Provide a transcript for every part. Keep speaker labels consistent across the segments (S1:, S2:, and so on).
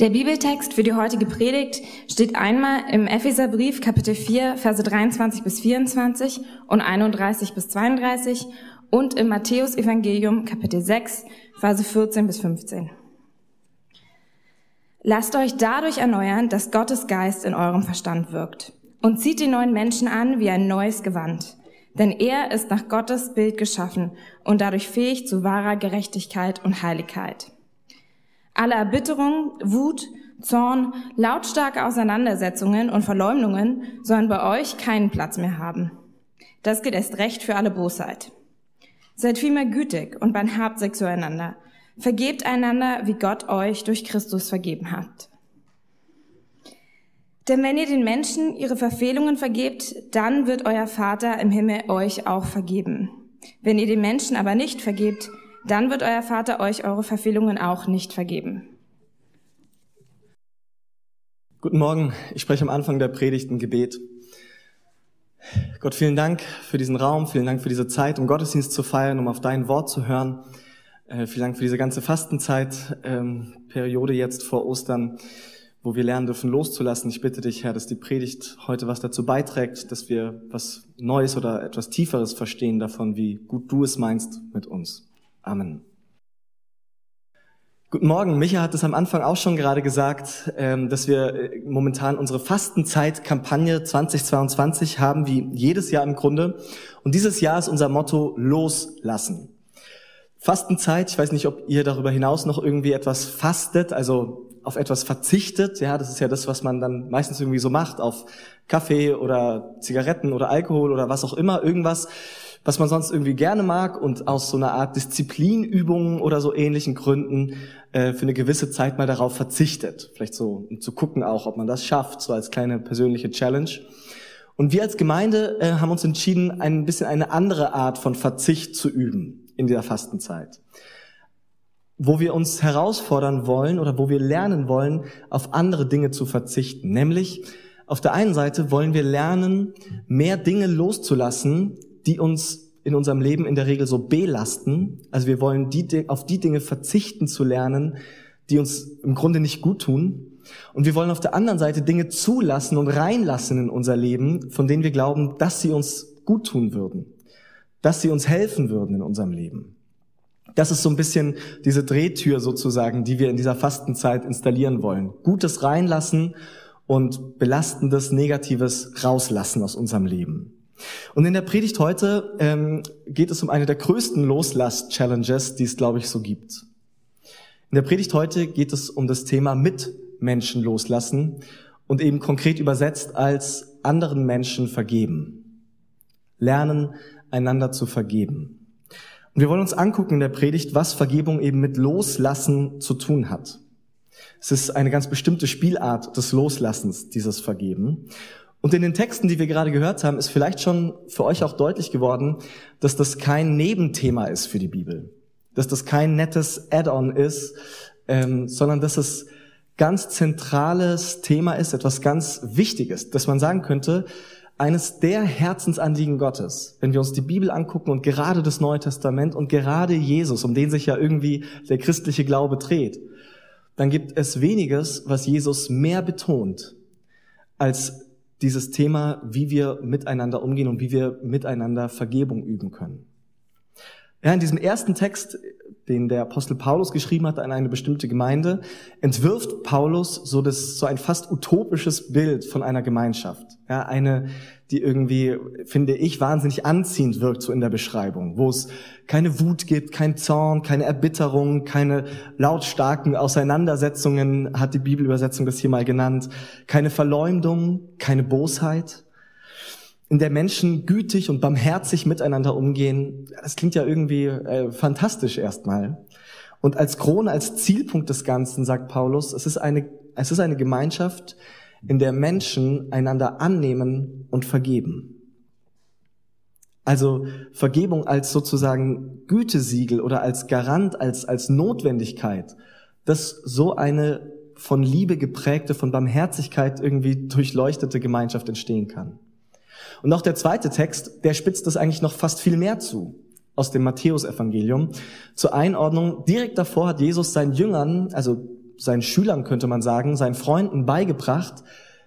S1: Der Bibeltext für die heutige Predigt steht einmal im Epheserbrief Kapitel 4, Verse 23 bis 24 und 31 bis 32 und im Matthäus Evangelium Kapitel 6, Verse 14 bis 15. Lasst euch dadurch erneuern, dass Gottes Geist in eurem Verstand wirkt und zieht den neuen Menschen an wie ein neues Gewand. Denn er ist nach Gottes Bild geschaffen und dadurch fähig zu wahrer Gerechtigkeit und Heiligkeit. Alle Erbitterung, Wut, Zorn, lautstarke Auseinandersetzungen und Verleumdungen sollen bei euch keinen Platz mehr haben. Das gilt erst recht für alle Bosheit. Seid vielmehr gütig und barmherzig zueinander. Vergebt einander, wie Gott euch durch Christus vergeben hat. Denn wenn ihr den Menschen ihre Verfehlungen vergebt, dann wird euer Vater im Himmel euch auch vergeben. Wenn ihr den Menschen aber nicht vergebt, dann wird euer Vater euch eure Verfehlungen auch nicht vergeben.
S2: Guten Morgen, ich spreche am Anfang der Predigt ein Gebet. Gott, vielen Dank für diesen Raum, vielen Dank für diese Zeit, um Gottesdienst zu feiern, um auf dein Wort zu hören. Äh, vielen Dank für diese ganze Fastenzeit, ähm, jetzt vor Ostern, wo wir lernen dürfen loszulassen. Ich bitte dich, Herr, dass die Predigt heute was dazu beiträgt, dass wir was Neues oder etwas Tieferes verstehen davon, wie gut du es meinst mit uns. Amen. Guten Morgen. Micha hat es am Anfang auch schon gerade gesagt, ähm, dass wir äh, momentan unsere Fastenzeit-Kampagne 2022 haben, wie jedes Jahr im Grunde. Und dieses Jahr ist unser Motto Loslassen. Fastenzeit, ich weiß nicht, ob ihr darüber hinaus noch irgendwie etwas fastet, also auf etwas verzichtet. Ja, das ist ja das, was man dann meistens irgendwie so macht, auf Kaffee oder Zigaretten oder Alkohol oder was auch immer, irgendwas was man sonst irgendwie gerne mag und aus so einer Art Disziplinübungen oder so ähnlichen Gründen äh, für eine gewisse Zeit mal darauf verzichtet. Vielleicht so, um zu gucken auch, ob man das schafft, so als kleine persönliche Challenge. Und wir als Gemeinde äh, haben uns entschieden, ein bisschen eine andere Art von Verzicht zu üben in der Fastenzeit. Wo wir uns herausfordern wollen oder wo wir lernen wollen, auf andere Dinge zu verzichten. Nämlich, auf der einen Seite wollen wir lernen, mehr Dinge loszulassen, die uns in unserem Leben in der Regel so belasten. Also wir wollen die, auf die Dinge verzichten zu lernen, die uns im Grunde nicht gut tun. Und wir wollen auf der anderen Seite Dinge zulassen und reinlassen in unser Leben, von denen wir glauben, dass sie uns gut tun würden, dass sie uns helfen würden in unserem Leben. Das ist so ein bisschen diese Drehtür sozusagen, die wir in dieser Fastenzeit installieren wollen. Gutes reinlassen und belastendes, Negatives rauslassen aus unserem Leben. Und in der Predigt heute ähm, geht es um eine der größten Loslass-Challenges, die es, glaube ich, so gibt. In der Predigt heute geht es um das Thema Mitmenschen loslassen und eben konkret übersetzt als anderen Menschen vergeben. Lernen, einander zu vergeben. Und wir wollen uns angucken in der Predigt, was Vergebung eben mit Loslassen zu tun hat. Es ist eine ganz bestimmte Spielart des Loslassens, dieses Vergeben. Und in den Texten, die wir gerade gehört haben, ist vielleicht schon für euch auch deutlich geworden, dass das kein Nebenthema ist für die Bibel, dass das kein nettes Add-on ist, ähm, sondern dass es ganz zentrales Thema ist, etwas ganz Wichtiges, dass man sagen könnte, eines der Herzensanliegen Gottes, wenn wir uns die Bibel angucken und gerade das Neue Testament und gerade Jesus, um den sich ja irgendwie der christliche Glaube dreht, dann gibt es weniges, was Jesus mehr betont als dieses Thema, wie wir miteinander umgehen und wie wir miteinander Vergebung üben können. Ja, in diesem ersten Text, den der Apostel Paulus geschrieben hat an eine bestimmte Gemeinde, entwirft Paulus so das, so ein fast utopisches Bild von einer Gemeinschaft. Ja, eine, die irgendwie, finde ich, wahnsinnig anziehend wirkt, so in der Beschreibung, wo es keine Wut gibt, kein Zorn, keine Erbitterung, keine lautstarken Auseinandersetzungen, hat die Bibelübersetzung das hier mal genannt, keine Verleumdung, keine Bosheit, in der Menschen gütig und barmherzig miteinander umgehen. Das klingt ja irgendwie äh, fantastisch erstmal. Und als Krone, als Zielpunkt des Ganzen sagt Paulus, es ist eine, es ist eine Gemeinschaft, in der Menschen einander annehmen und vergeben. Also Vergebung als sozusagen Gütesiegel oder als Garant, als, als Notwendigkeit, dass so eine von Liebe geprägte, von Barmherzigkeit irgendwie durchleuchtete Gemeinschaft entstehen kann. Und auch der zweite Text, der spitzt das eigentlich noch fast viel mehr zu aus dem Matthäusevangelium. Zur Einordnung, direkt davor hat Jesus seinen Jüngern, also seinen Schülern, könnte man sagen, seinen Freunden beigebracht,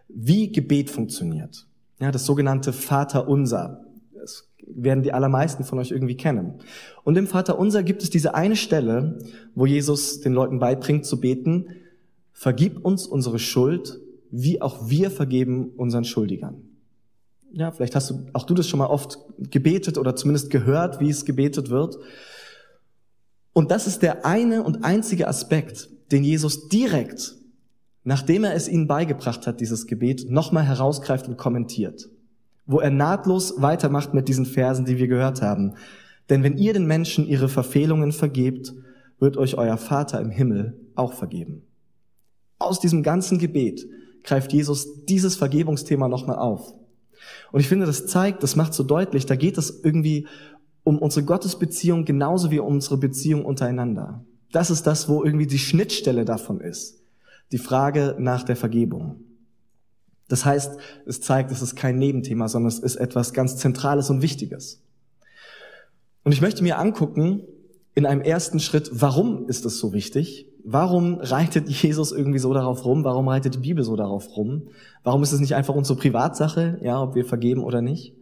S2: wie Gebet funktioniert. Ja, das sogenannte Vater Unser. Das werden die allermeisten von euch irgendwie kennen. Und im Vater Unser gibt es diese eine Stelle, wo Jesus den Leuten beibringt zu beten, vergib uns unsere Schuld, wie auch wir vergeben unseren Schuldigern. Ja, vielleicht hast du auch du das schon mal oft gebetet oder zumindest gehört, wie es gebetet wird. Und das ist der eine und einzige Aspekt, den Jesus direkt, nachdem er es ihnen beigebracht hat, dieses Gebet, nochmal herausgreift und kommentiert. Wo er nahtlos weitermacht mit diesen Versen, die wir gehört haben. Denn wenn ihr den Menschen ihre Verfehlungen vergebt, wird euch euer Vater im Himmel auch vergeben. Aus diesem ganzen Gebet greift Jesus dieses Vergebungsthema nochmal auf. Und ich finde, das zeigt, das macht so deutlich, da geht es irgendwie um unsere Gottesbeziehung genauso wie um unsere Beziehung untereinander. Das ist das, wo irgendwie die Schnittstelle davon ist. Die Frage nach der Vergebung. Das heißt, es zeigt, es ist kein Nebenthema, sondern es ist etwas ganz Zentrales und Wichtiges. Und ich möchte mir angucken, in einem ersten Schritt, warum ist es so wichtig? Warum reitet Jesus irgendwie so darauf rum? Warum reitet die Bibel so darauf rum? Warum ist es nicht einfach unsere Privatsache, ja, ob wir vergeben oder nicht?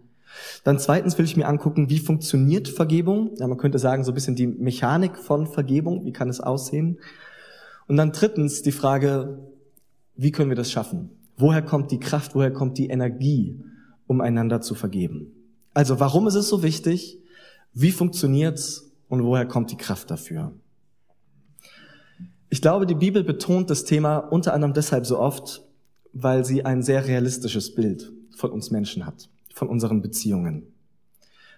S2: Dann zweitens will ich mir angucken, wie funktioniert Vergebung? Ja, man könnte sagen, so ein bisschen die Mechanik von Vergebung. Wie kann es aussehen? Und dann drittens die Frage, wie können wir das schaffen? Woher kommt die Kraft? Woher kommt die Energie, um einander zu vergeben? Also, warum ist es so wichtig? Wie funktioniert's? Und woher kommt die Kraft dafür? Ich glaube, die Bibel betont das Thema unter anderem deshalb so oft, weil sie ein sehr realistisches Bild von uns Menschen hat, von unseren Beziehungen.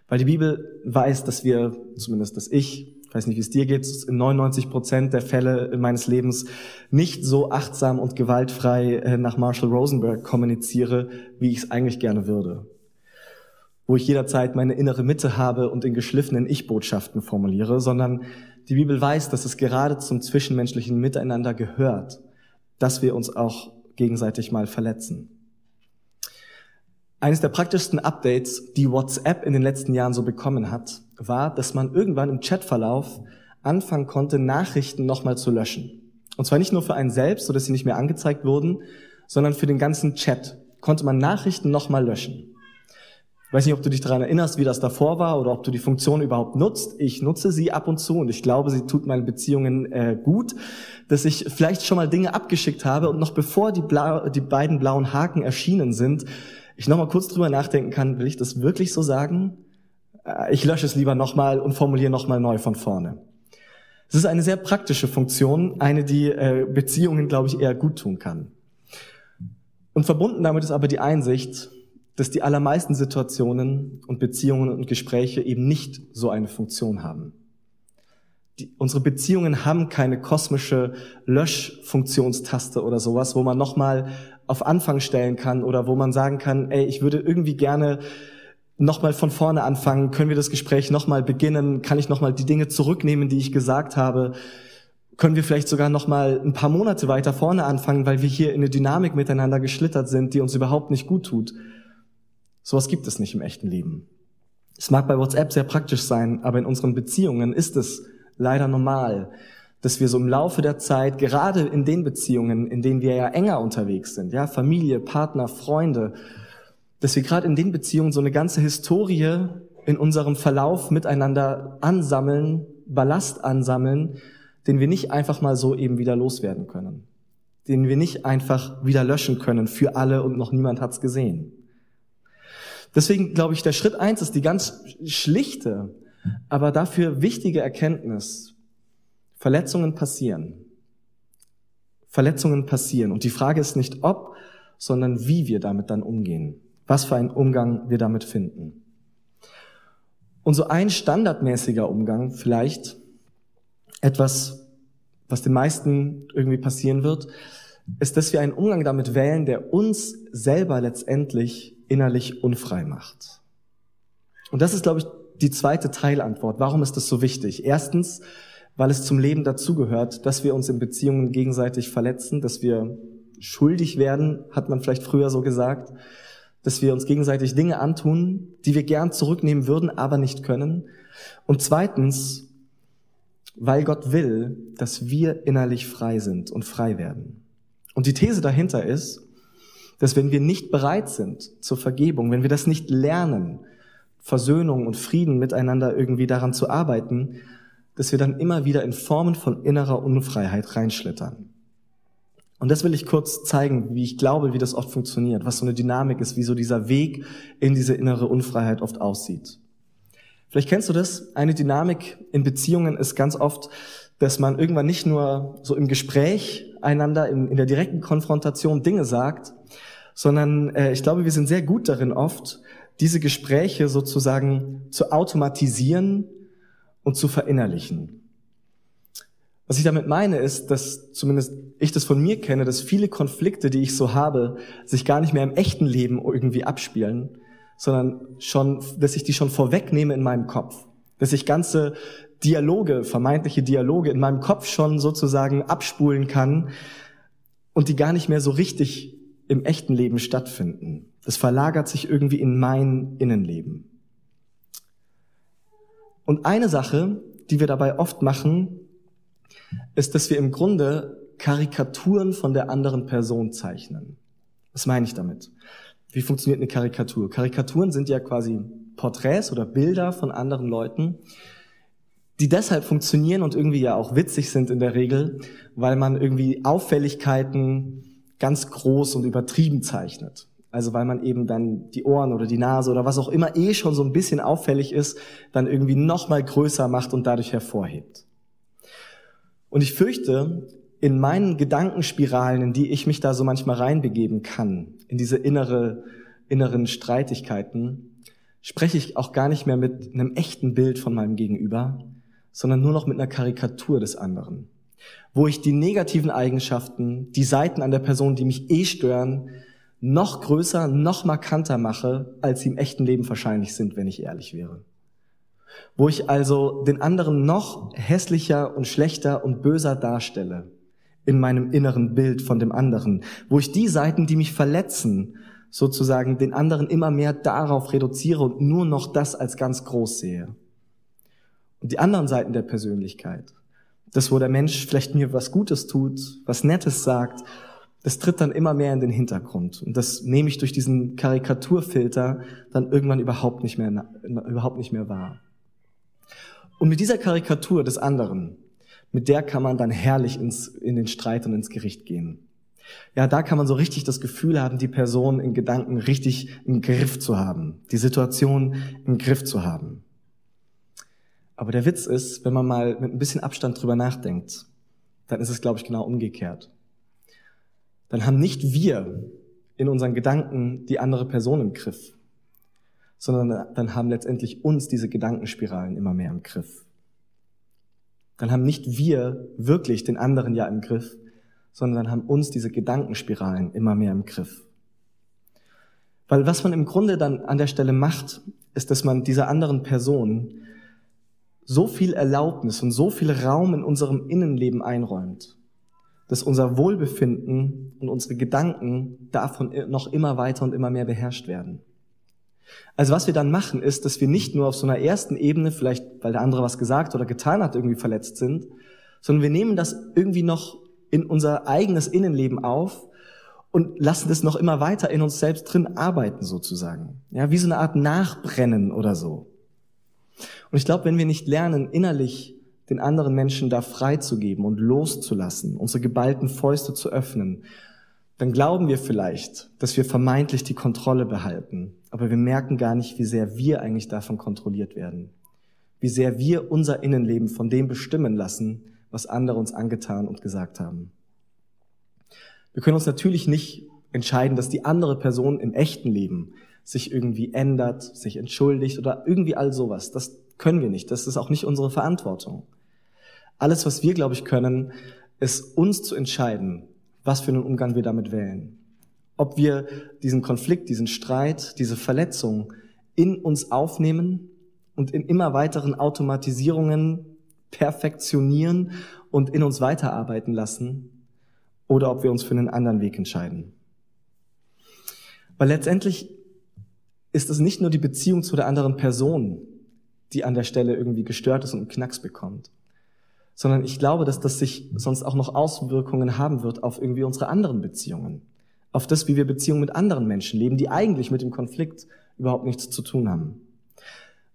S2: Weil die Bibel weiß, dass wir, zumindest dass ich, weiß nicht, wie es dir geht, in 99 Prozent der Fälle meines Lebens nicht so achtsam und gewaltfrei äh, nach Marshall Rosenberg kommuniziere, wie ich es eigentlich gerne würde. Wo ich jederzeit meine innere Mitte habe und in geschliffenen Ich-Botschaften formuliere, sondern die Bibel weiß, dass es gerade zum zwischenmenschlichen Miteinander gehört, dass wir uns auch gegenseitig mal verletzen. Eines der praktischsten Updates, die WhatsApp in den letzten Jahren so bekommen hat, war, dass man irgendwann im Chatverlauf anfangen konnte, Nachrichten nochmal zu löschen. Und zwar nicht nur für einen selbst, sodass sie nicht mehr angezeigt wurden, sondern für den ganzen Chat konnte man Nachrichten nochmal löschen. Ich weiß nicht, ob du dich daran erinnerst, wie das davor war oder ob du die Funktion überhaupt nutzt. Ich nutze sie ab und zu und ich glaube, sie tut meinen Beziehungen äh, gut, dass ich vielleicht schon mal Dinge abgeschickt habe und noch bevor die, Blau, die beiden blauen Haken erschienen sind, ich noch mal kurz drüber nachdenken kann, will ich das wirklich so sagen? Äh, ich lösche es lieber nochmal und formuliere nochmal neu von vorne. Es ist eine sehr praktische Funktion, eine, die äh, Beziehungen, glaube ich, eher gut tun kann. Und verbunden damit ist aber die Einsicht, dass die allermeisten Situationen und Beziehungen und Gespräche eben nicht so eine Funktion haben. Die, unsere Beziehungen haben keine kosmische Löschfunktionstaste oder sowas, wo man nochmal auf Anfang stellen kann oder wo man sagen kann, ey, ich würde irgendwie gerne nochmal von vorne anfangen, können wir das Gespräch nochmal beginnen, kann ich nochmal die Dinge zurücknehmen, die ich gesagt habe, können wir vielleicht sogar nochmal ein paar Monate weiter vorne anfangen, weil wir hier in eine Dynamik miteinander geschlittert sind, die uns überhaupt nicht gut tut. Sowas gibt es nicht im echten Leben. Es mag bei WhatsApp sehr praktisch sein, aber in unseren Beziehungen ist es leider normal, dass wir so im Laufe der Zeit, gerade in den Beziehungen, in denen wir ja enger unterwegs sind, ja, Familie, Partner, Freunde, dass wir gerade in den Beziehungen so eine ganze Historie in unserem Verlauf miteinander ansammeln, Ballast ansammeln, den wir nicht einfach mal so eben wieder loswerden können, den wir nicht einfach wieder löschen können für alle und noch niemand hat's gesehen. Deswegen glaube ich, der Schritt eins ist die ganz schlichte, aber dafür wichtige Erkenntnis. Verletzungen passieren. Verletzungen passieren. Und die Frage ist nicht ob, sondern wie wir damit dann umgehen. Was für einen Umgang wir damit finden. Und so ein standardmäßiger Umgang vielleicht, etwas, was den meisten irgendwie passieren wird, ist, dass wir einen Umgang damit wählen, der uns selber letztendlich innerlich unfrei macht. Und das ist, glaube ich, die zweite Teilantwort. Warum ist das so wichtig? Erstens, weil es zum Leben dazugehört, dass wir uns in Beziehungen gegenseitig verletzen, dass wir schuldig werden, hat man vielleicht früher so gesagt, dass wir uns gegenseitig Dinge antun, die wir gern zurücknehmen würden, aber nicht können. Und zweitens, weil Gott will, dass wir innerlich frei sind und frei werden. Und die These dahinter ist, dass wenn wir nicht bereit sind zur Vergebung, wenn wir das nicht lernen, Versöhnung und Frieden miteinander irgendwie daran zu arbeiten, dass wir dann immer wieder in Formen von innerer Unfreiheit reinschlittern. Und das will ich kurz zeigen, wie ich glaube, wie das oft funktioniert, was so eine Dynamik ist, wie so dieser Weg in diese innere Unfreiheit oft aussieht. Vielleicht kennst du das. Eine Dynamik in Beziehungen ist ganz oft, dass man irgendwann nicht nur so im Gespräch einander in, in der direkten Konfrontation Dinge sagt, sondern äh, ich glaube, wir sind sehr gut darin oft, diese Gespräche sozusagen zu automatisieren und zu verinnerlichen. Was ich damit meine, ist, dass zumindest ich das von mir kenne, dass viele Konflikte, die ich so habe, sich gar nicht mehr im echten Leben irgendwie abspielen, sondern schon, dass ich die schon vorwegnehme in meinem Kopf. Dass ich ganze Dialoge, vermeintliche Dialoge in meinem Kopf schon sozusagen abspulen kann und die gar nicht mehr so richtig im echten Leben stattfinden. Das verlagert sich irgendwie in mein Innenleben. Und eine Sache, die wir dabei oft machen, ist, dass wir im Grunde Karikaturen von der anderen Person zeichnen. Was meine ich damit? Wie funktioniert eine Karikatur? Karikaturen sind ja quasi Porträts oder Bilder von anderen Leuten, die deshalb funktionieren und irgendwie ja auch witzig sind in der Regel, weil man irgendwie Auffälligkeiten ganz groß und übertrieben zeichnet. Also weil man eben dann die Ohren oder die Nase oder was auch immer eh schon so ein bisschen auffällig ist, dann irgendwie noch mal größer macht und dadurch hervorhebt. Und ich fürchte, in meinen Gedankenspiralen, in die ich mich da so manchmal reinbegeben kann, in diese innere, inneren Streitigkeiten, spreche ich auch gar nicht mehr mit einem echten Bild von meinem Gegenüber, sondern nur noch mit einer Karikatur des anderen, wo ich die negativen Eigenschaften, die Seiten an der Person, die mich eh stören, noch größer, noch markanter mache, als sie im echten Leben wahrscheinlich sind, wenn ich ehrlich wäre. Wo ich also den anderen noch hässlicher und schlechter und böser darstelle in meinem inneren Bild von dem anderen, wo ich die Seiten, die mich verletzen, sozusagen den anderen immer mehr darauf reduziere und nur noch das als ganz groß sehe. Und die anderen Seiten der Persönlichkeit, das, wo der Mensch vielleicht mir was Gutes tut, was Nettes sagt das tritt dann immer mehr in den Hintergrund. Und das nehme ich durch diesen Karikaturfilter dann irgendwann überhaupt nicht mehr, überhaupt nicht mehr wahr. Und mit dieser Karikatur des anderen, mit der kann man dann herrlich ins, in den Streit und ins Gericht gehen. Ja, da kann man so richtig das Gefühl haben, die Person in Gedanken richtig im Griff zu haben, die Situation im Griff zu haben. Aber der Witz ist, wenn man mal mit ein bisschen Abstand drüber nachdenkt, dann ist es, glaube ich, genau umgekehrt dann haben nicht wir in unseren Gedanken die andere Person im Griff, sondern dann haben letztendlich uns diese Gedankenspiralen immer mehr im Griff. Dann haben nicht wir wirklich den anderen ja im Griff, sondern dann haben uns diese Gedankenspiralen immer mehr im Griff. Weil was man im Grunde dann an der Stelle macht, ist, dass man dieser anderen Person so viel Erlaubnis und so viel Raum in unserem Innenleben einräumt, dass unser Wohlbefinden und unsere Gedanken davon noch immer weiter und immer mehr beherrscht werden. Also was wir dann machen, ist, dass wir nicht nur auf so einer ersten Ebene, vielleicht weil der andere was gesagt oder getan hat, irgendwie verletzt sind, sondern wir nehmen das irgendwie noch in unser eigenes Innenleben auf und lassen das noch immer weiter in uns selbst drin arbeiten sozusagen. Ja, wie so eine Art Nachbrennen oder so. Und ich glaube, wenn wir nicht lernen, innerlich den anderen Menschen da freizugeben und loszulassen, unsere geballten Fäuste zu öffnen, dann glauben wir vielleicht, dass wir vermeintlich die Kontrolle behalten, aber wir merken gar nicht, wie sehr wir eigentlich davon kontrolliert werden, wie sehr wir unser Innenleben von dem bestimmen lassen, was andere uns angetan und gesagt haben. Wir können uns natürlich nicht entscheiden, dass die andere Person im echten Leben sich irgendwie ändert, sich entschuldigt oder irgendwie all sowas. Das können wir nicht. Das ist auch nicht unsere Verantwortung. Alles, was wir, glaube ich, können, ist uns zu entscheiden, was für einen Umgang wir damit wählen. Ob wir diesen Konflikt, diesen Streit, diese Verletzung in uns aufnehmen und in immer weiteren Automatisierungen perfektionieren und in uns weiterarbeiten lassen oder ob wir uns für einen anderen Weg entscheiden. Weil letztendlich ist es nicht nur die Beziehung zu der anderen Person, die an der Stelle irgendwie gestört ist und einen Knacks bekommt, sondern ich glaube, dass das sich sonst auch noch Auswirkungen haben wird auf irgendwie unsere anderen Beziehungen, auf das, wie wir Beziehungen mit anderen Menschen leben, die eigentlich mit dem Konflikt überhaupt nichts zu tun haben.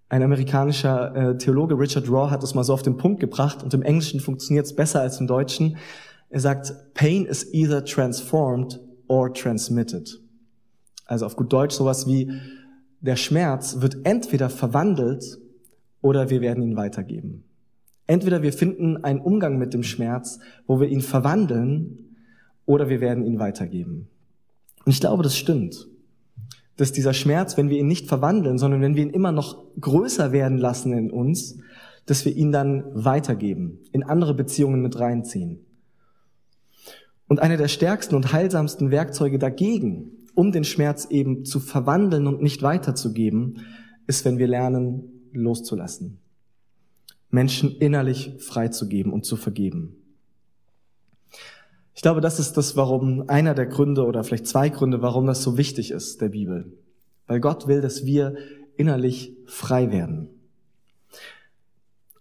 S2: Ein amerikanischer äh, Theologe, Richard Raw, hat es mal so auf den Punkt gebracht und im Englischen funktioniert es besser als im Deutschen. Er sagt, Pain is either transformed or transmitted. Also auf gut Deutsch sowas wie, der Schmerz wird entweder verwandelt oder wir werden ihn weitergeben. Entweder wir finden einen Umgang mit dem Schmerz, wo wir ihn verwandeln, oder wir werden ihn weitergeben. Und ich glaube, das stimmt. Dass dieser Schmerz, wenn wir ihn nicht verwandeln, sondern wenn wir ihn immer noch größer werden lassen in uns, dass wir ihn dann weitergeben, in andere Beziehungen mit reinziehen. Und eine der stärksten und heilsamsten Werkzeuge dagegen, um den Schmerz eben zu verwandeln und nicht weiterzugeben, ist, wenn wir lernen, loszulassen. Menschen innerlich freizugeben und zu vergeben. Ich glaube, das ist das, warum einer der Gründe oder vielleicht zwei Gründe, warum das so wichtig ist, der Bibel. Weil Gott will, dass wir innerlich frei werden.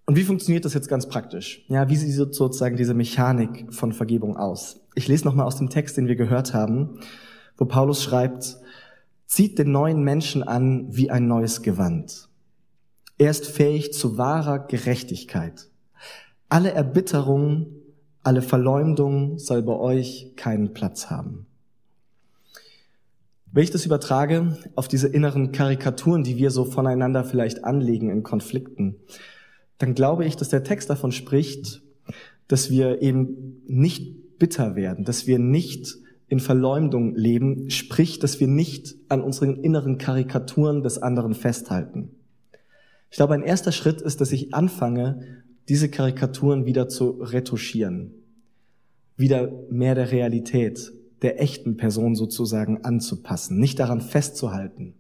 S2: Und wie funktioniert das jetzt ganz praktisch? Ja, wie sieht sozusagen diese Mechanik von Vergebung aus? Ich lese nochmal aus dem Text, den wir gehört haben, wo Paulus schreibt, zieht den neuen Menschen an wie ein neues Gewand. Er ist fähig zu wahrer Gerechtigkeit. Alle Erbitterung, alle Verleumdung soll bei euch keinen Platz haben. Wenn ich das übertrage auf diese inneren Karikaturen, die wir so voneinander vielleicht anlegen in Konflikten, dann glaube ich, dass der Text davon spricht, dass wir eben nicht bitter werden, dass wir nicht in Verleumdung leben, sprich, dass wir nicht an unseren inneren Karikaturen des anderen festhalten. Ich glaube, ein erster Schritt ist, dass ich anfange, diese Karikaturen wieder zu retuschieren, wieder mehr der Realität, der echten Person sozusagen anzupassen, nicht daran festzuhalten,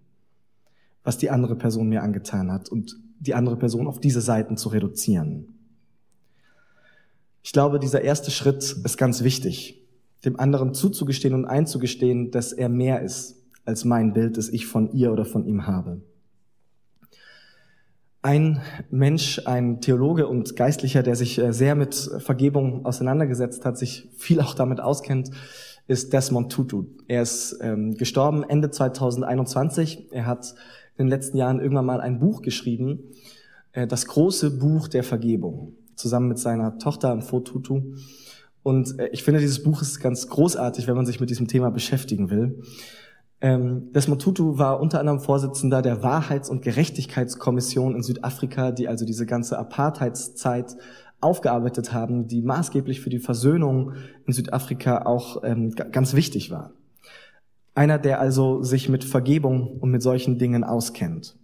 S2: was die andere Person mir angetan hat und die andere Person auf diese Seiten zu reduzieren. Ich glaube, dieser erste Schritt ist ganz wichtig, dem anderen zuzugestehen und einzugestehen, dass er mehr ist als mein Bild, das ich von ihr oder von ihm habe. Ein Mensch, ein Theologe und Geistlicher, der sich äh, sehr mit Vergebung auseinandergesetzt hat, sich viel auch damit auskennt, ist Desmond Tutu. Er ist ähm, gestorben Ende 2021. Er hat in den letzten Jahren irgendwann mal ein Buch geschrieben, äh, das große Buch der Vergebung zusammen mit seiner Tochter Mfotutu. Und äh, ich finde, dieses Buch ist ganz großartig, wenn man sich mit diesem Thema beschäftigen will. Ähm, Desmond Tutu war unter anderem Vorsitzender der Wahrheits- und Gerechtigkeitskommission in Südafrika, die also diese ganze Apartheidszeit aufgearbeitet haben, die maßgeblich für die Versöhnung in Südafrika auch ähm, ganz wichtig war. Einer, der also sich mit Vergebung und mit solchen Dingen auskennt.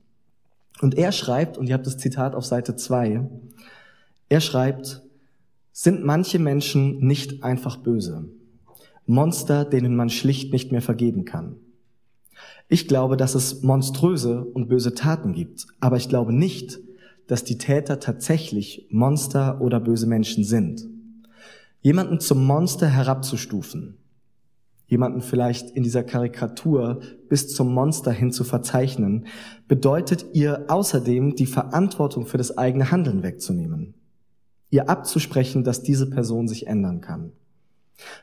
S2: Und er schreibt, und ihr habt das Zitat auf Seite zwei er schreibt, sind manche Menschen nicht einfach böse, Monster, denen man schlicht nicht mehr vergeben kann. Ich glaube, dass es monströse und böse Taten gibt, aber ich glaube nicht, dass die Täter tatsächlich Monster oder böse Menschen sind. Jemanden zum Monster herabzustufen, jemanden vielleicht in dieser Karikatur bis zum Monster hin zu verzeichnen, bedeutet ihr außerdem die Verantwortung für das eigene Handeln wegzunehmen ihr abzusprechen, dass diese Person sich ändern kann.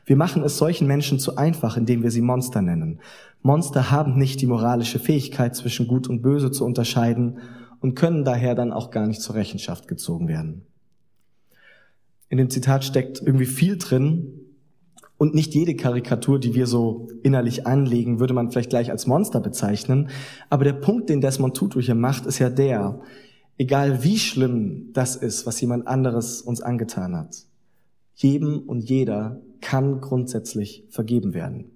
S2: Wir machen es solchen Menschen zu einfach, indem wir sie Monster nennen. Monster haben nicht die moralische Fähigkeit, zwischen Gut und Böse zu unterscheiden und können daher dann auch gar nicht zur Rechenschaft gezogen werden. In dem Zitat steckt irgendwie viel drin und nicht jede Karikatur, die wir so innerlich anlegen, würde man vielleicht gleich als Monster bezeichnen. Aber der Punkt, den Desmond Tutu hier macht, ist ja der, Egal wie schlimm das ist, was jemand anderes uns angetan hat. Jedem und jeder kann grundsätzlich vergeben werden.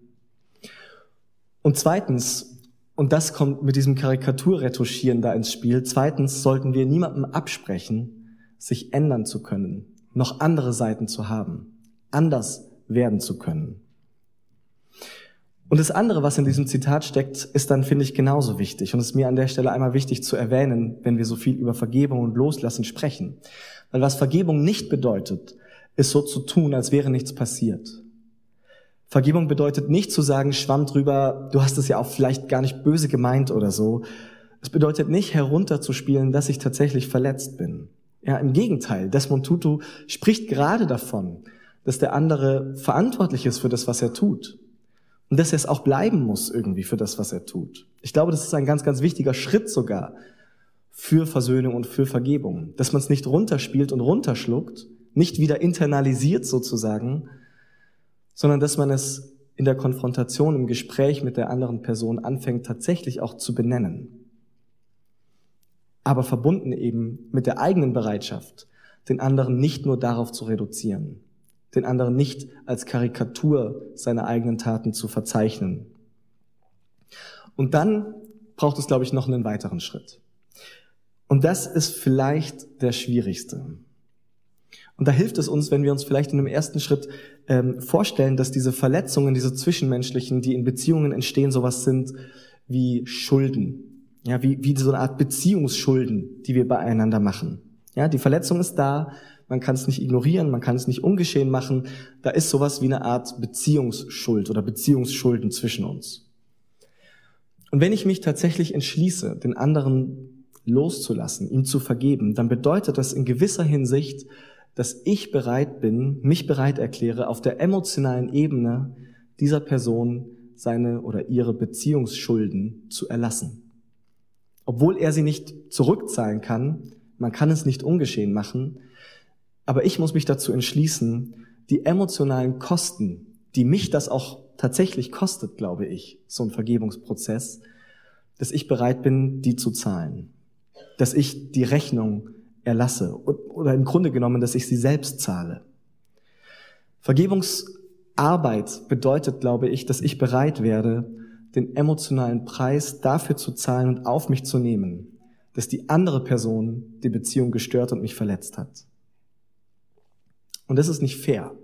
S2: Und zweitens, und das kommt mit diesem Karikaturretuschieren da ins Spiel, zweitens sollten wir niemandem absprechen, sich ändern zu können, noch andere Seiten zu haben, anders werden zu können. Und das andere, was in diesem Zitat steckt, ist dann, finde ich, genauso wichtig. Und ist mir an der Stelle einmal wichtig zu erwähnen, wenn wir so viel über Vergebung und Loslassen sprechen. Weil was Vergebung nicht bedeutet, ist so zu tun, als wäre nichts passiert. Vergebung bedeutet nicht zu sagen, schwamm drüber, du hast es ja auch vielleicht gar nicht böse gemeint oder so. Es bedeutet nicht herunterzuspielen, dass ich tatsächlich verletzt bin. Ja, im Gegenteil, Desmond Tutu spricht gerade davon, dass der andere verantwortlich ist für das, was er tut. Und dass er es auch bleiben muss irgendwie für das, was er tut. Ich glaube, das ist ein ganz, ganz wichtiger Schritt sogar für Versöhnung und für Vergebung. Dass man es nicht runterspielt und runterschluckt, nicht wieder internalisiert sozusagen, sondern dass man es in der Konfrontation, im Gespräch mit der anderen Person anfängt tatsächlich auch zu benennen. Aber verbunden eben mit der eigenen Bereitschaft, den anderen nicht nur darauf zu reduzieren, den anderen nicht als Karikatur seiner eigenen Taten zu verzeichnen. Und dann braucht es, glaube ich, noch einen weiteren Schritt. Und das ist vielleicht der schwierigste. Und da hilft es uns, wenn wir uns vielleicht in einem ersten Schritt ähm, vorstellen, dass diese Verletzungen, diese zwischenmenschlichen, die in Beziehungen entstehen, sowas sind wie Schulden. Ja, wie, wie so eine Art Beziehungsschulden, die wir beieinander machen. Ja, die Verletzung ist da, man kann es nicht ignorieren, man kann es nicht ungeschehen machen. Da ist sowas wie eine Art Beziehungsschuld oder Beziehungsschulden zwischen uns. Und wenn ich mich tatsächlich entschließe, den anderen loszulassen, ihm zu vergeben, dann bedeutet das in gewisser Hinsicht, dass ich bereit bin, mich bereit erkläre, auf der emotionalen Ebene dieser Person seine oder ihre Beziehungsschulden zu erlassen. Obwohl er sie nicht zurückzahlen kann, man kann es nicht ungeschehen machen, aber ich muss mich dazu entschließen, die emotionalen Kosten, die mich das auch tatsächlich kostet, glaube ich, so ein Vergebungsprozess, dass ich bereit bin, die zu zahlen. Dass ich die Rechnung erlasse oder im Grunde genommen, dass ich sie selbst zahle. Vergebungsarbeit bedeutet, glaube ich, dass ich bereit werde, den emotionalen Preis dafür zu zahlen und auf mich zu nehmen, dass die andere Person die Beziehung gestört und mich verletzt hat. Und das ist nicht fair.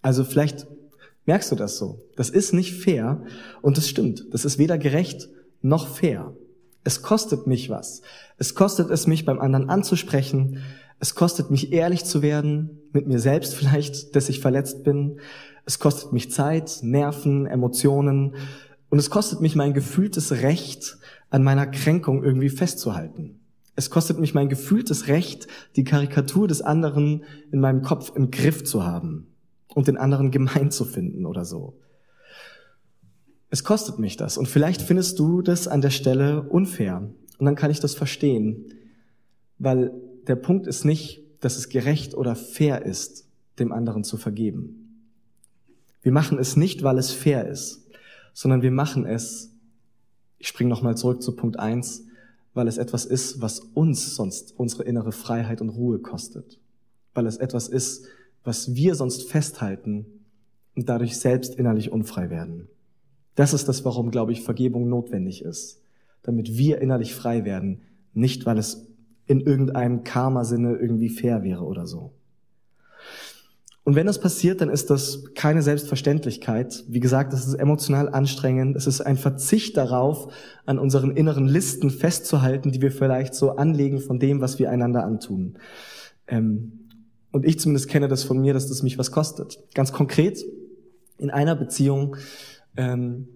S2: Also vielleicht merkst du das so. Das ist nicht fair und das stimmt. Das ist weder gerecht noch fair. Es kostet mich was. Es kostet es mich beim anderen anzusprechen. Es kostet mich ehrlich zu werden, mit mir selbst vielleicht, dass ich verletzt bin. Es kostet mich Zeit, Nerven, Emotionen. Und es kostet mich mein gefühltes Recht, an meiner Kränkung irgendwie festzuhalten. Es kostet mich mein gefühltes Recht, die Karikatur des anderen in meinem Kopf im Griff zu haben und den anderen gemein zu finden oder so. Es kostet mich das. Und vielleicht findest du das an der Stelle unfair. Und dann kann ich das verstehen. Weil der Punkt ist nicht, dass es gerecht oder fair ist, dem anderen zu vergeben. Wir machen es nicht, weil es fair ist, sondern wir machen es, ich springe nochmal zurück zu Punkt eins weil es etwas ist, was uns sonst unsere innere Freiheit und Ruhe kostet. Weil es etwas ist, was wir sonst festhalten und dadurch selbst innerlich unfrei werden. Das ist das, warum, glaube ich, Vergebung notwendig ist. Damit wir innerlich frei werden, nicht weil es in irgendeinem Karma-Sinne irgendwie fair wäre oder so. Und wenn das passiert, dann ist das keine Selbstverständlichkeit. Wie gesagt, das ist emotional anstrengend. Es ist ein Verzicht darauf, an unseren inneren Listen festzuhalten, die wir vielleicht so anlegen von dem, was wir einander antun. Ähm, und ich zumindest kenne das von mir, dass das mich was kostet. Ganz konkret, in einer Beziehung, ähm,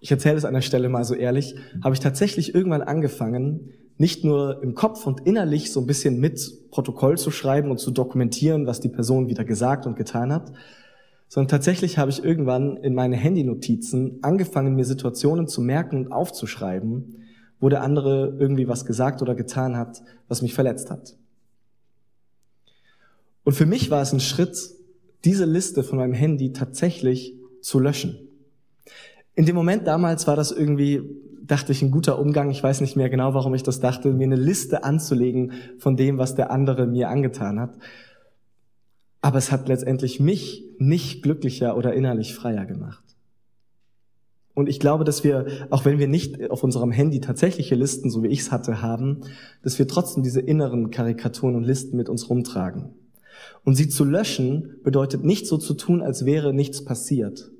S2: ich erzähle es an der Stelle mal so ehrlich, habe ich tatsächlich irgendwann angefangen, nicht nur im Kopf und innerlich so ein bisschen mit Protokoll zu schreiben und zu dokumentieren, was die Person wieder gesagt und getan hat, sondern tatsächlich habe ich irgendwann in meine Handynotizen angefangen, mir Situationen zu merken und aufzuschreiben, wo der andere irgendwie was gesagt oder getan hat, was mich verletzt hat. Und für mich war es ein Schritt, diese Liste von meinem Handy tatsächlich zu löschen. In dem Moment damals war das irgendwie dachte ich, ein guter Umgang, ich weiß nicht mehr genau, warum ich das dachte, mir eine Liste anzulegen von dem, was der andere mir angetan hat. Aber es hat letztendlich mich nicht glücklicher oder innerlich freier gemacht. Und ich glaube, dass wir, auch wenn wir nicht auf unserem Handy tatsächliche Listen, so wie ich es hatte, haben, dass wir trotzdem diese inneren Karikaturen und Listen mit uns rumtragen. Und sie zu löschen bedeutet nicht so zu tun, als wäre nichts passiert.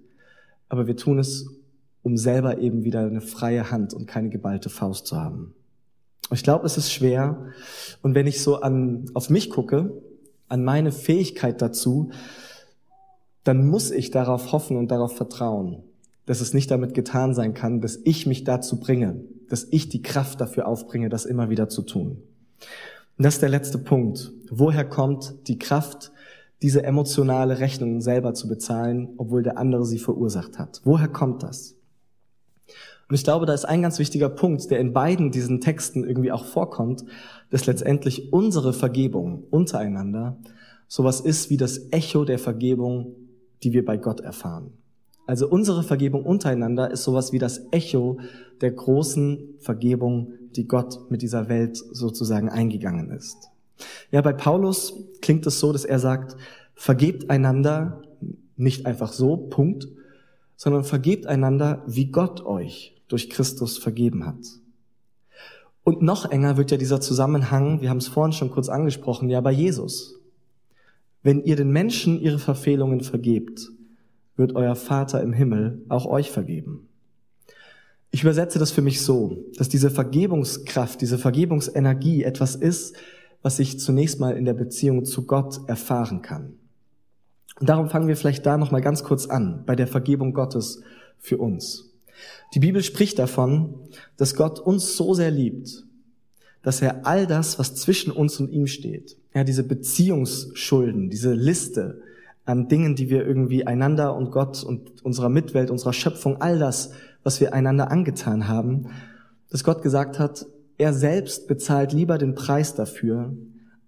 S2: Aber wir tun es, um selber eben wieder eine freie Hand und keine geballte Faust zu haben. Ich glaube, es ist schwer. Und wenn ich so an, auf mich gucke, an meine Fähigkeit dazu, dann muss ich darauf hoffen und darauf vertrauen, dass es nicht damit getan sein kann, dass ich mich dazu bringe, dass ich die Kraft dafür aufbringe, das immer wieder zu tun. Und das ist der letzte Punkt. Woher kommt die Kraft, diese emotionale Rechnung selber zu bezahlen, obwohl der andere sie verursacht hat? Woher kommt das? Und ich glaube, da ist ein ganz wichtiger Punkt, der in beiden diesen Texten irgendwie auch vorkommt, dass letztendlich unsere Vergebung untereinander sowas ist wie das Echo der Vergebung, die wir bei Gott erfahren. Also unsere Vergebung untereinander ist sowas wie das Echo der großen Vergebung, die Gott mit dieser Welt sozusagen eingegangen ist. Ja, bei Paulus klingt es so, dass er sagt, vergebt einander nicht einfach so, Punkt, sondern vergebt einander, wie Gott euch durch Christus vergeben hat. Und noch enger wird ja dieser Zusammenhang, wir haben es vorhin schon kurz angesprochen, ja bei Jesus. Wenn ihr den Menschen ihre Verfehlungen vergebt, wird euer Vater im Himmel auch euch vergeben. Ich übersetze das für mich so, dass diese Vergebungskraft, diese Vergebungsenergie etwas ist, was ich zunächst mal in der Beziehung zu Gott erfahren kann. Und darum fangen wir vielleicht da noch mal ganz kurz an, bei der Vergebung Gottes für uns. Die Bibel spricht davon, dass Gott uns so sehr liebt, dass er all das, was zwischen uns und ihm steht, ja, diese Beziehungsschulden, diese Liste, an Dingen, die wir irgendwie einander und Gott und unserer Mitwelt, unserer Schöpfung, all das, was wir einander angetan haben, dass Gott gesagt hat, er selbst bezahlt lieber den Preis dafür,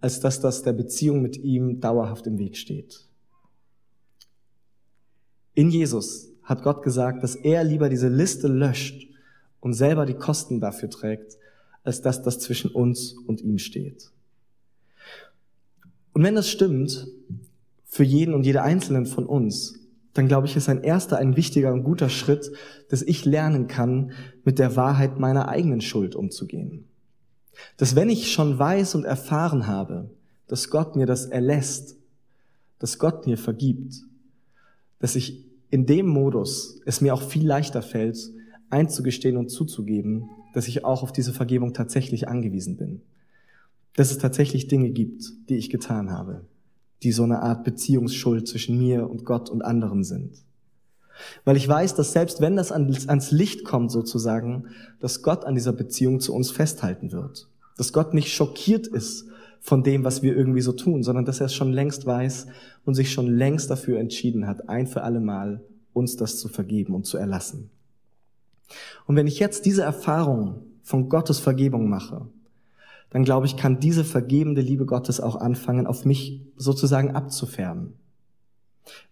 S2: als dass das der Beziehung mit ihm dauerhaft im Weg steht. In Jesus hat Gott gesagt, dass er lieber diese Liste löscht und selber die Kosten dafür trägt, als dass das zwischen uns und ihm steht. Und wenn das stimmt, für jeden und jede Einzelnen von uns, dann glaube ich, ist ein erster, ein wichtiger und guter Schritt, dass ich lernen kann, mit der Wahrheit meiner eigenen Schuld umzugehen. Dass wenn ich schon weiß und erfahren habe, dass Gott mir das erlässt, dass Gott mir vergibt, dass ich in dem Modus es mir auch viel leichter fällt, einzugestehen und zuzugeben, dass ich auch auf diese Vergebung tatsächlich angewiesen bin. Dass es tatsächlich Dinge gibt, die ich getan habe die so eine Art Beziehungsschuld zwischen mir und Gott und anderen sind. Weil ich weiß, dass selbst wenn das ans Licht kommt sozusagen, dass Gott an dieser Beziehung zu uns festhalten wird. Dass Gott nicht schockiert ist von dem, was wir irgendwie so tun, sondern dass er es schon längst weiß und sich schon längst dafür entschieden hat, ein für alle Mal uns das zu vergeben und zu erlassen. Und wenn ich jetzt diese Erfahrung von Gottes Vergebung mache, dann glaube ich, kann diese vergebende Liebe Gottes auch anfangen, auf mich sozusagen abzufärben.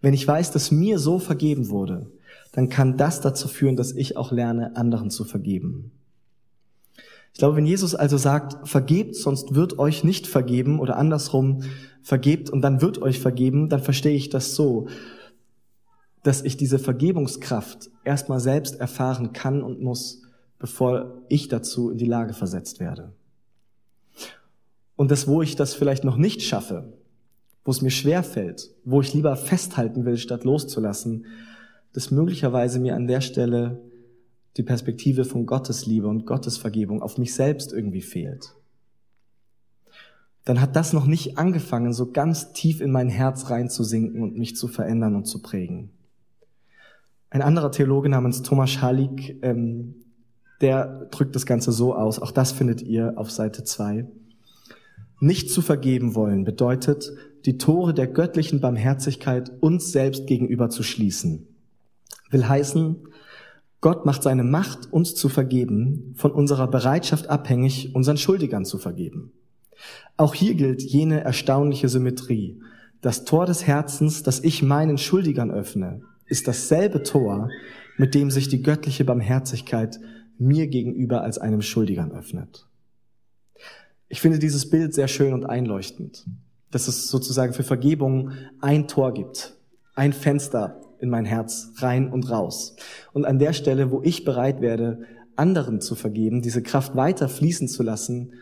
S2: Wenn ich weiß, dass mir so vergeben wurde, dann kann das dazu führen, dass ich auch lerne, anderen zu vergeben. Ich glaube, wenn Jesus also sagt, vergebt, sonst wird euch nicht vergeben oder andersrum, vergebt und dann wird euch vergeben, dann verstehe ich das so, dass ich diese Vergebungskraft erstmal selbst erfahren kann und muss, bevor ich dazu in die Lage versetzt werde. Und das, wo ich das vielleicht noch nicht schaffe, wo es mir schwer fällt, wo ich lieber festhalten will, statt loszulassen, dass möglicherweise mir an der Stelle die Perspektive von Gottes Liebe und Gottes Vergebung auf mich selbst irgendwie fehlt. Dann hat das noch nicht angefangen, so ganz tief in mein Herz reinzusinken und mich zu verändern und zu prägen. Ein anderer Theologe namens Thomas Schalik, ähm, der drückt das Ganze so aus, auch das findet ihr auf Seite zwei. Nicht zu vergeben wollen bedeutet, die Tore der göttlichen Barmherzigkeit uns selbst gegenüber zu schließen. Will heißen, Gott macht seine Macht, uns zu vergeben, von unserer Bereitschaft abhängig, unseren Schuldigern zu vergeben. Auch hier gilt jene erstaunliche Symmetrie. Das Tor des Herzens, das ich meinen Schuldigern öffne, ist dasselbe Tor, mit dem sich die göttliche Barmherzigkeit mir gegenüber als einem Schuldigern öffnet. Ich finde dieses Bild sehr schön und einleuchtend, dass es sozusagen für Vergebung ein Tor gibt, ein Fenster in mein Herz rein und raus. Und an der Stelle, wo ich bereit werde, anderen zu vergeben, diese Kraft weiter fließen zu lassen,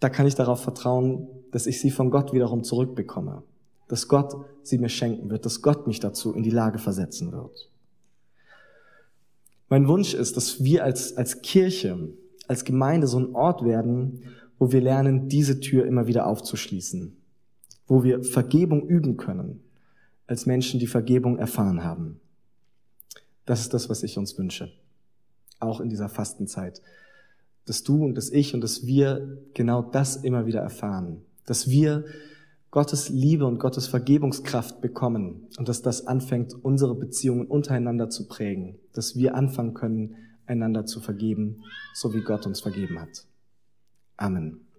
S2: da kann ich darauf vertrauen, dass ich sie von Gott wiederum zurückbekomme, dass Gott sie mir schenken wird, dass Gott mich dazu in die Lage versetzen wird. Mein Wunsch ist, dass wir als, als Kirche, als Gemeinde so ein Ort werden, wo wir lernen, diese Tür immer wieder aufzuschließen, wo wir Vergebung üben können, als Menschen, die Vergebung erfahren haben. Das ist das, was ich uns wünsche, auch in dieser Fastenzeit, dass du und dass ich und dass wir genau das immer wieder erfahren. Dass wir Gottes Liebe und Gottes Vergebungskraft bekommen und dass das anfängt, unsere Beziehungen untereinander zu prägen. Dass wir anfangen können, einander zu vergeben, so wie Gott uns vergeben hat. Amen.